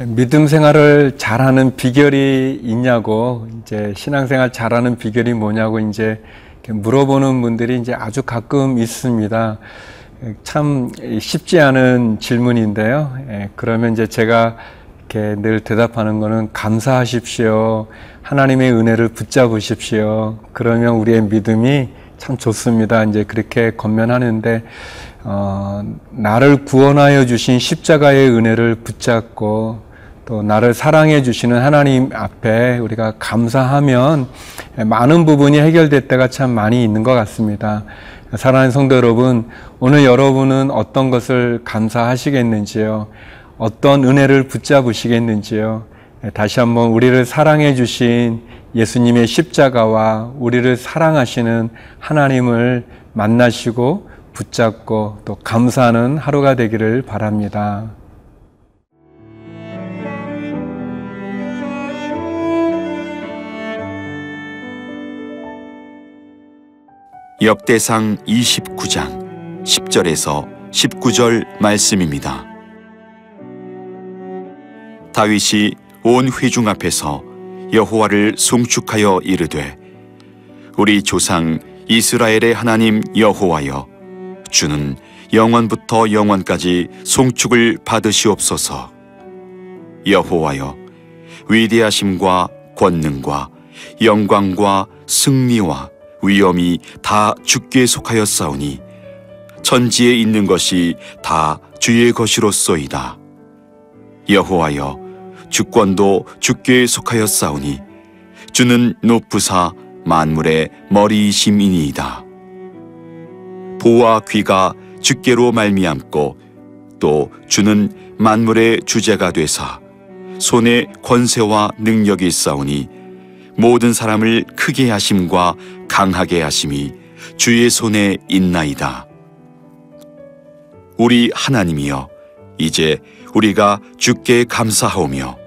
믿음 생활을 잘하는 비결이 있냐고 이제 신앙생활 잘하는 비결이 뭐냐고 이제 물어보는 분들이 이제 아주 가끔 있습니다. 참 쉽지 않은 질문인데요. 예, 그러면 이제 제가 이렇게 늘 대답하는 거는 감사하십시오. 하나님의 은혜를 붙잡으십시오. 그러면 우리의 믿음이 참 좋습니다. 이제 그렇게 건면하는데 어, 나를 구원하여 주신 십자가의 은혜를 붙잡고 또 나를 사랑해 주시는 하나님 앞에 우리가 감사하면 많은 부분이 해결될 때가 참 많이 있는 것 같습니다. 사랑하는 성도 여러분, 오늘 여러분은 어떤 것을 감사하시겠는지요? 어떤 은혜를 붙잡으시겠는지요? 다시 한번 우리를 사랑해 주신 예수님의 십자가와 우리를 사랑하시는 하나님을 만나시고 붙잡고 또 감사하는 하루가 되기를 바랍니다. 역대상 29장 10절에서 19절 말씀입니다. 다윗이 온 회중 앞에서 여호와를 송축하여 이르되 우리 조상 이스라엘의 하나님 여호와여 주는 영원부터 영원까지 송축을 받으시옵소서 여호와여 위대하심과 권능과 영광과 승리와 위엄이 다 주께 속하였사오니 천지에 있는 것이 다 주의 것이로소이다. 여호와여 주권도 주께 속하였사오니 주는 높으사 만물의 머리이심이니이다. 보와 귀가 주께로 말미암고 또 주는 만물의 주제가 되사 손에 권세와 능력이 있사오니 모든 사람을 크게 하심과 강하게 하심이 주의 손에 있나이다. 우리 하나님이여 이제 우리가 주께 감사하오며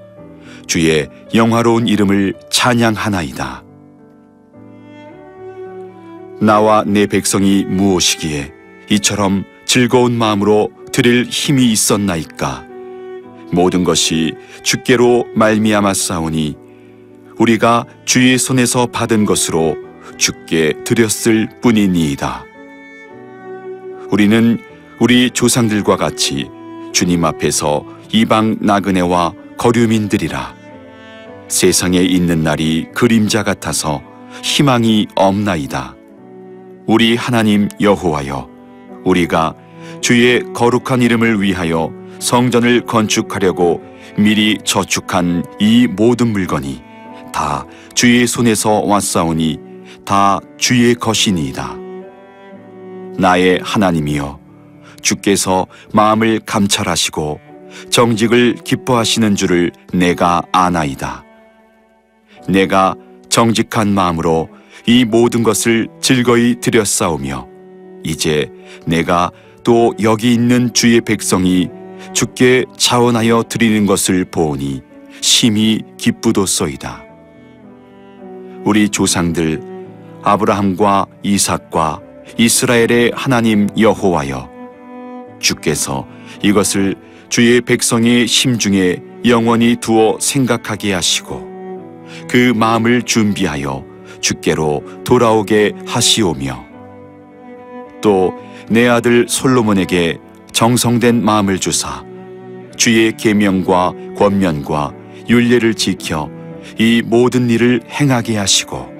주의 영화로운 이름을 찬양하나이다. 나와 내 백성이 무엇이기에 이처럼 즐거운 마음으로 드릴 힘이 있었나이까 모든 것이 주께로 말미암아 싸우니 우리가 주의 손에서 받은 것으로 주께 드렸을 뿐이니이다. 우리는 우리 조상들과 같이 주님 앞에서 이방 나그네와 거류민들이라 세상에 있는 날이 그림자 같아서 희망이 없나이다. 우리 하나님 여호와여 우리가 주의 거룩한 이름을 위하여 성전을 건축하려고 미리 저축한 이 모든 물건이 다 주의 손에서 왔사오니 다 주의 것이니이다. 나의 하나님이여 주께서 마음을 감찰하시고 정직을 기뻐하시는 줄을 내가 아나이다. 내가 정직한 마음으로 이 모든 것을 즐거이 드렸사오며 이제 내가 또 여기 있는 주의 백성이 주께 자원하여 드리는 것을 보오니 심히 기쁘도소이다. 우리 조상들 아브라함과 이삭과 이스라엘의 하나님 여호와여 주께서 이것을 주의 백성의 심중에 영원히 두어 생각하게 하시고 그 마음을 준비하여 주께로 돌아오게 하시오며 또 내 아들 솔로몬에게 정성된 마음을 주사 주의 계명과 권면과 윤례를 지켜 이 모든 일을 행하게 하시고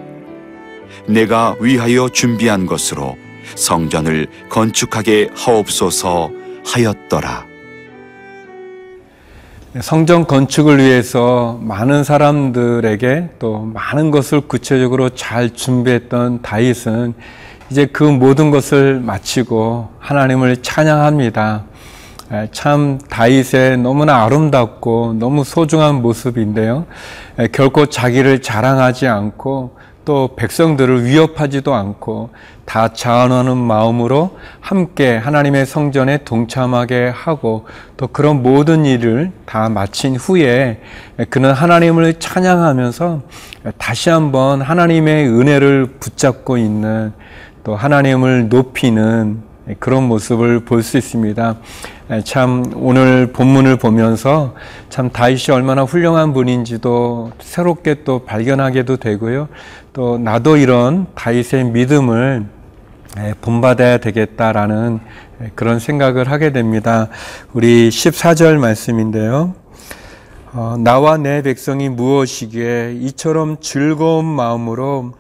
내가 위하여 준비한 것으로 성전을 건축하게 하옵소서 하였더라. 성전 건축을 위해서 많은 사람들에게 또 많은 것을 구체적으로 잘 준비했던 다윗은 이제 그 모든 것을 마치고 하나님을 찬양합니다. 참 다윗의 너무나 아름답고 너무 소중한 모습인데요. 결코 자기를 자랑하지 않고 또 백성들을 위협하지도 않고 다 자원하는 마음으로 함께 하나님의 성전에 동참하게 하고 또 그런 모든 일을 다 마친 후에 그는 하나님을 찬양하면서 다시 한번 하나님의 은혜를 붙잡고 있는 또 하나님을 높이는 그런 모습을 볼 수 있습니다. 에, 참 오늘 본문을 보면서 참 다윗이 얼마나 훌륭한 분인지도 새롭게 또 발견하게도 되고요. 또 나도 이런 다윗의 믿음을 에, 본받아야 되겠다라는 에, 그런 생각을 하게 됩니다. 우리 14절 말씀인데요. 어, 나와 내 백성이 무엇이기에 이처럼 즐거운 마음으로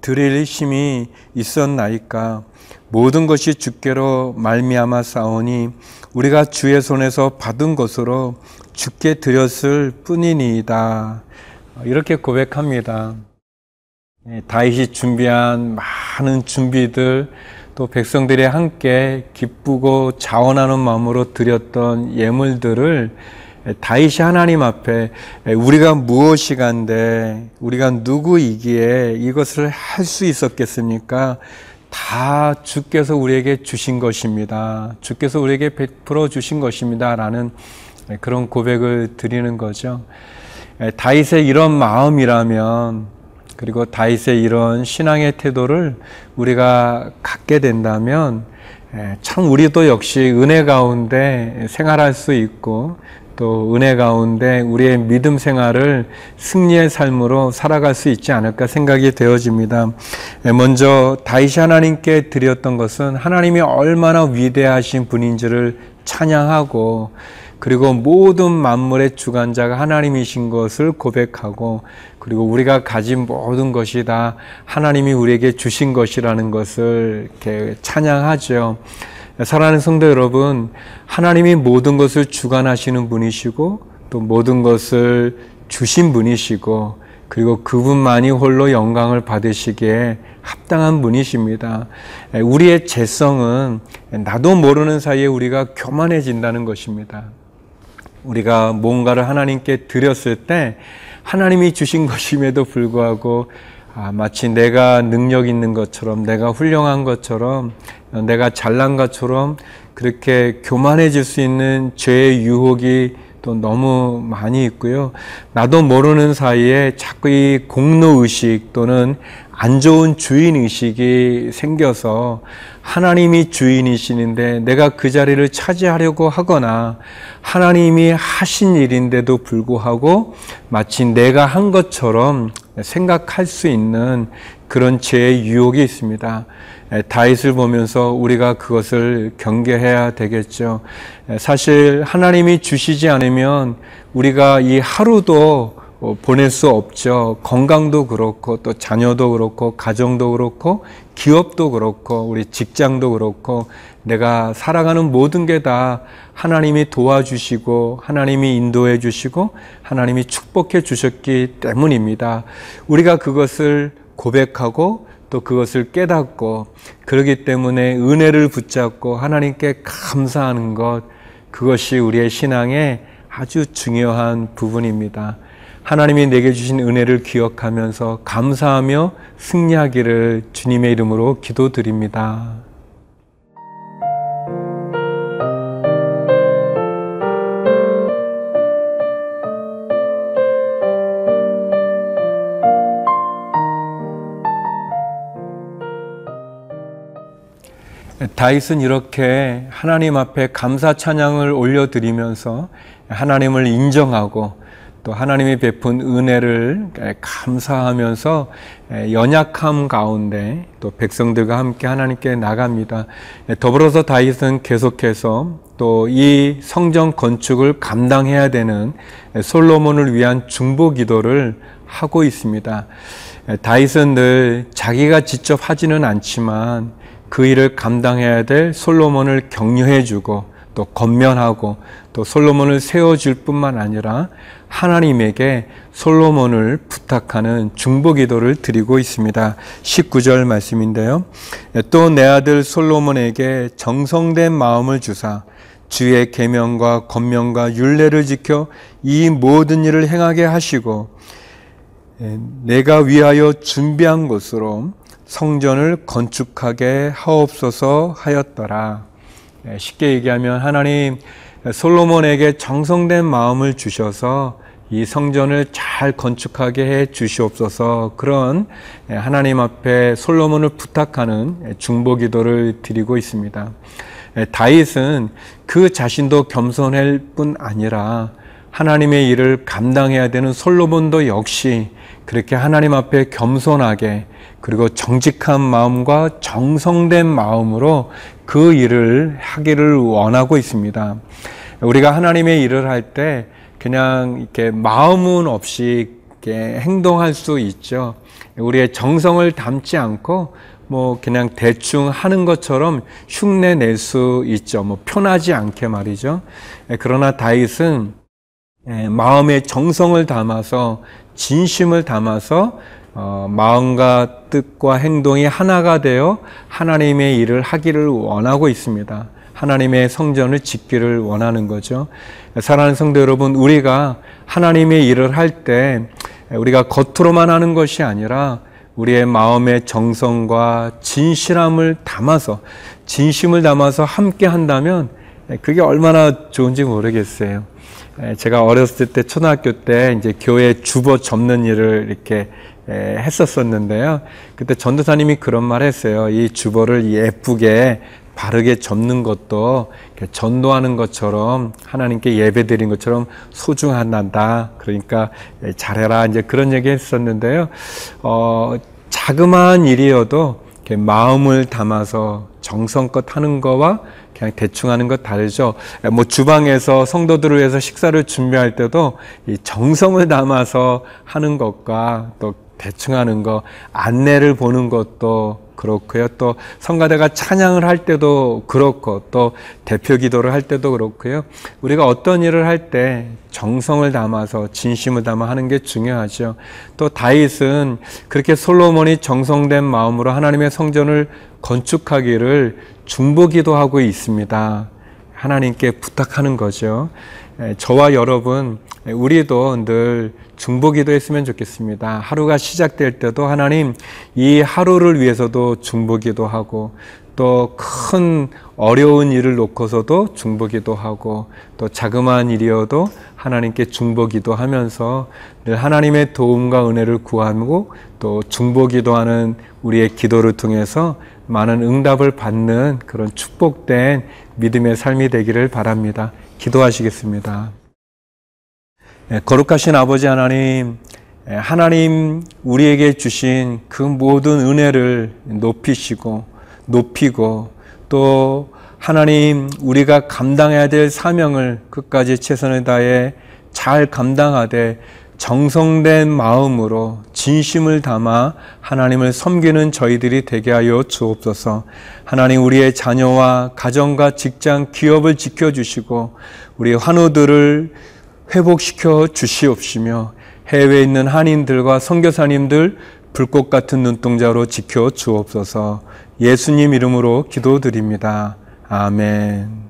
드릴 힘이 있었나이까 모든 것이 주께로 말미암아 싸우니 우리가 주의 손에서 받은 것으로 주께 드렸을 뿐이니이다 어, 이렇게 고백합니다. 예, 다윗이 준비한 많은 준비들 또 백성들이 함께 기쁘고 자원하는 마음으로 드렸던 예물들을 다윗이 하나님 앞에 우리가 무엇이간데 우리가 누구이기에 이것을 할 수 있었겠습니까? 다 주께서 우리에게 주신 것입니다. 주께서 우리에게 베풀어 주신 것입니다 라는 그런 고백을 드리는 거죠. 다윗의 이런 마음이라면 그리고 다윗의 이런 신앙의 태도를 우리가 갖게 된다면 참 우리도 역시 은혜 가운데 생활할 수 있고 또 은혜 가운데 우리의 믿음 생활을 승리의 삶으로 살아갈 수 있지 않을까 생각이 되어집니다. 먼저 다윗이 하나님께 드렸던 것은 하나님이 얼마나 위대하신 분인지를 찬양하고 그리고 모든 만물의 주관자가 하나님이신 것을 고백하고 그리고 우리가 가진 모든 것이 다 하나님이 우리에게 주신 것이라는 것을 이렇게 찬양하죠. 사랑하는 성도 여러분, 하나님이 모든 것을 주관하시는 분이시고 또 모든 것을 주신 분이시고 그리고 그분만이 홀로 영광을 받으시기에 합당한 분이십니다. 우리의 재성은 나도 모르는 사이에 우리가 교만해진다는 것입니다. 우리가 뭔가를 하나님께 드렸을 때 하나님이 주신 것임에도 불구하고 아, 마치 내가 능력 있는 것처럼, 내가 훌륭한 것처럼, 내가 잘난 것처럼 그렇게 교만해질 수 있는 죄의 유혹이 또 너무 많이 있고요. 나도 모르는 사이에 자꾸 이 공로 의식 또는 안 좋은 주인 의식이 생겨서 하나님이 주인이시는데 내가 그 자리를 차지하려고 하거나 하나님이 하신 일인데도 불구하고 마치 내가 한 것처럼 생각할 수 있는 그런 죄의 유혹이 있습니다. 다윗을 보면서 우리가 그것을 경계해야 되겠죠. 사실 하나님이 주시지 않으면 우리가 이 하루도 보낼 수 없죠. 건강도 그렇고 또 자녀도 그렇고 가정도 그렇고 기업도 그렇고 우리 직장도 그렇고 내가 살아가는 모든 게 다 하나님이 도와주시고 하나님이 인도해 주시고 하나님이 축복해 주셨기 때문입니다. 우리가 그것을 고백하고 또 그것을 깨닫고 그러기 때문에 은혜를 붙잡고 하나님께 감사하는 것 그것이 우리의 신앙의 아주 중요한 부분입니다. 하나님이 내게 주신 은혜를 기억하면서 감사하며 승리하기를 주님의 이름으로 기도드립니다. 다윗은 이렇게 하나님 앞에 감사 찬양을 올려드리면서 하나님을 인정하고 또 하나님이 베푼 은혜를 감사하면서 연약함 가운데 또 백성들과 함께 하나님께 나갑니다. 더불어서 다윗은 계속해서 또 이 성전 건축을 감당해야 되는 솔로몬을 위한 중보 기도를 하고 있습니다. 다윗은 늘 자기가 직접 하지는 않지만 그 일을 감당해야 될 솔로몬을 격려해 주고 또 건면하고 또 솔로몬을 세워줄 뿐만 아니라 하나님에게 솔로몬을 부탁하는 중보 기도를 드리고 있습니다. 19절 말씀인데요. 또 내 아들 솔로몬에게 정성된 마음을 주사 주의 계명과 권명과 율례를 지켜 이 모든 일을 행하게 하시고 내가 위하여 준비한 곳으로 성전을 건축하게 하옵소서 하였더라. 네, 쉽게 얘기하면 하나님 솔로몬에게 정성된 마음을 주셔서 이 성전을 잘 건축하게 해 주시옵소서 그런 하나님 앞에 솔로몬을 부탁하는 중보 기도를 드리고 있습니다. 에, 다윗은 그 자신도 겸손할 뿐 아니라 하나님의 일을 감당해야 되는 솔로몬도 역시 그렇게 하나님 앞에 겸손하게 그리고 정직한 마음과 정성된 마음으로 그 일을 하기를 원하고 있습니다. 우리가 하나님의 일을 할 때 그냥 이렇게 마음은 없이 이렇게 행동할 수 있죠. 우리의 정성을 담지 않고 뭐 그냥 대충 하는 것처럼 흉내 낼 수 있죠. 뭐 편하지 않게 말이죠. 그러나 다윗은 예, 마음의 정성을 담아서 진심을 담아서 어, 마음과 뜻과 행동이 하나가 되어 하나님의 일을 하기를 원하고 있습니다. 하나님의 성전을 짓기를 원하는 거죠. 사랑하는 성도 여러분, 우리가 하나님의 일을 할 때 우리가 겉으로만 하는 것이 아니라 우리의 마음의 정성과 진실함을 담아서 진심을 담아서 함께 한다면 그게 얼마나 좋은지 모르겠어요. 에, 제가 어렸을 때 초등학교 때 이제 교회 주보 접는 일을 이렇게 에, 했었었는데요. 그때 전도사님이 그런 말 했어요. 이 주보를 예쁘게 바르게 접는 것도 전도하는 것처럼 하나님께 예배 드린 것처럼 소중하다. 그러니까 에, 잘해라. 이제 그런 얘기 했었는데요. 어, 자그마한 일이어도 마음을 담아서 정성껏 하는 거와 그냥 대충 하는 것 다르죠. 뭐 주방에서 성도들을 위해서 식사를 준비할 때도 이 정성을 담아서 하는 것과 또 대충 하는 거, 안내를 보는 것도 그렇고요. 또 성가대가 찬양을 할 때도 그렇고 또 대표 기도를 할 때도 그렇고요. 우리가 어떤 일을 할 때 정성을 담아서 진심을 담아 하는 게 중요하죠. 또 다윗은 그렇게 솔로몬이 정성된 마음으로 하나님의 성전을 건축하기를 중보기도 하고 있습니다. 하나님께 부탁하는 거죠. 에, 저와 여러분, 에, 우리도 늘 중보기도 했으면 좋겠습니다. 하루가 시작될 때도 하나님 이 하루를 위해서도 중보기도 하고 또 큰 어려운 일을 놓고서도 중보기도 하고 또 자그마한 일이어도 하나님께 중보기도 하면서 늘 하나님의 도움과 은혜를 구하고 또 중보기도 하는 우리의 기도를 통해서 많은 응답을 받는 그런 축복된 믿음의 삶이 되기를 바랍니다. 기도하시겠습니다. 예, 거룩하신 아버지 하나님, 예, 하나님 우리에게 주신 그 모든 은혜를 높이시고, 높이고, 또 하나님 우리가 감당해야 될 사명을 끝까지 최선을 다해 잘 감당하되 정성된 마음으로 진심을 담아 하나님을 섬기는 저희들이 되게 하여 주옵소서. 하나님 우리의 자녀와 가정과 직장, 기업을 지켜주시고 우리 환우들을 회복시켜 주시옵시며 해외에 있는 한인들과 선교사님들 불꽃 같은 눈동자로 지켜 주옵소서. 예수님 이름으로 기도드립니다. 아멘.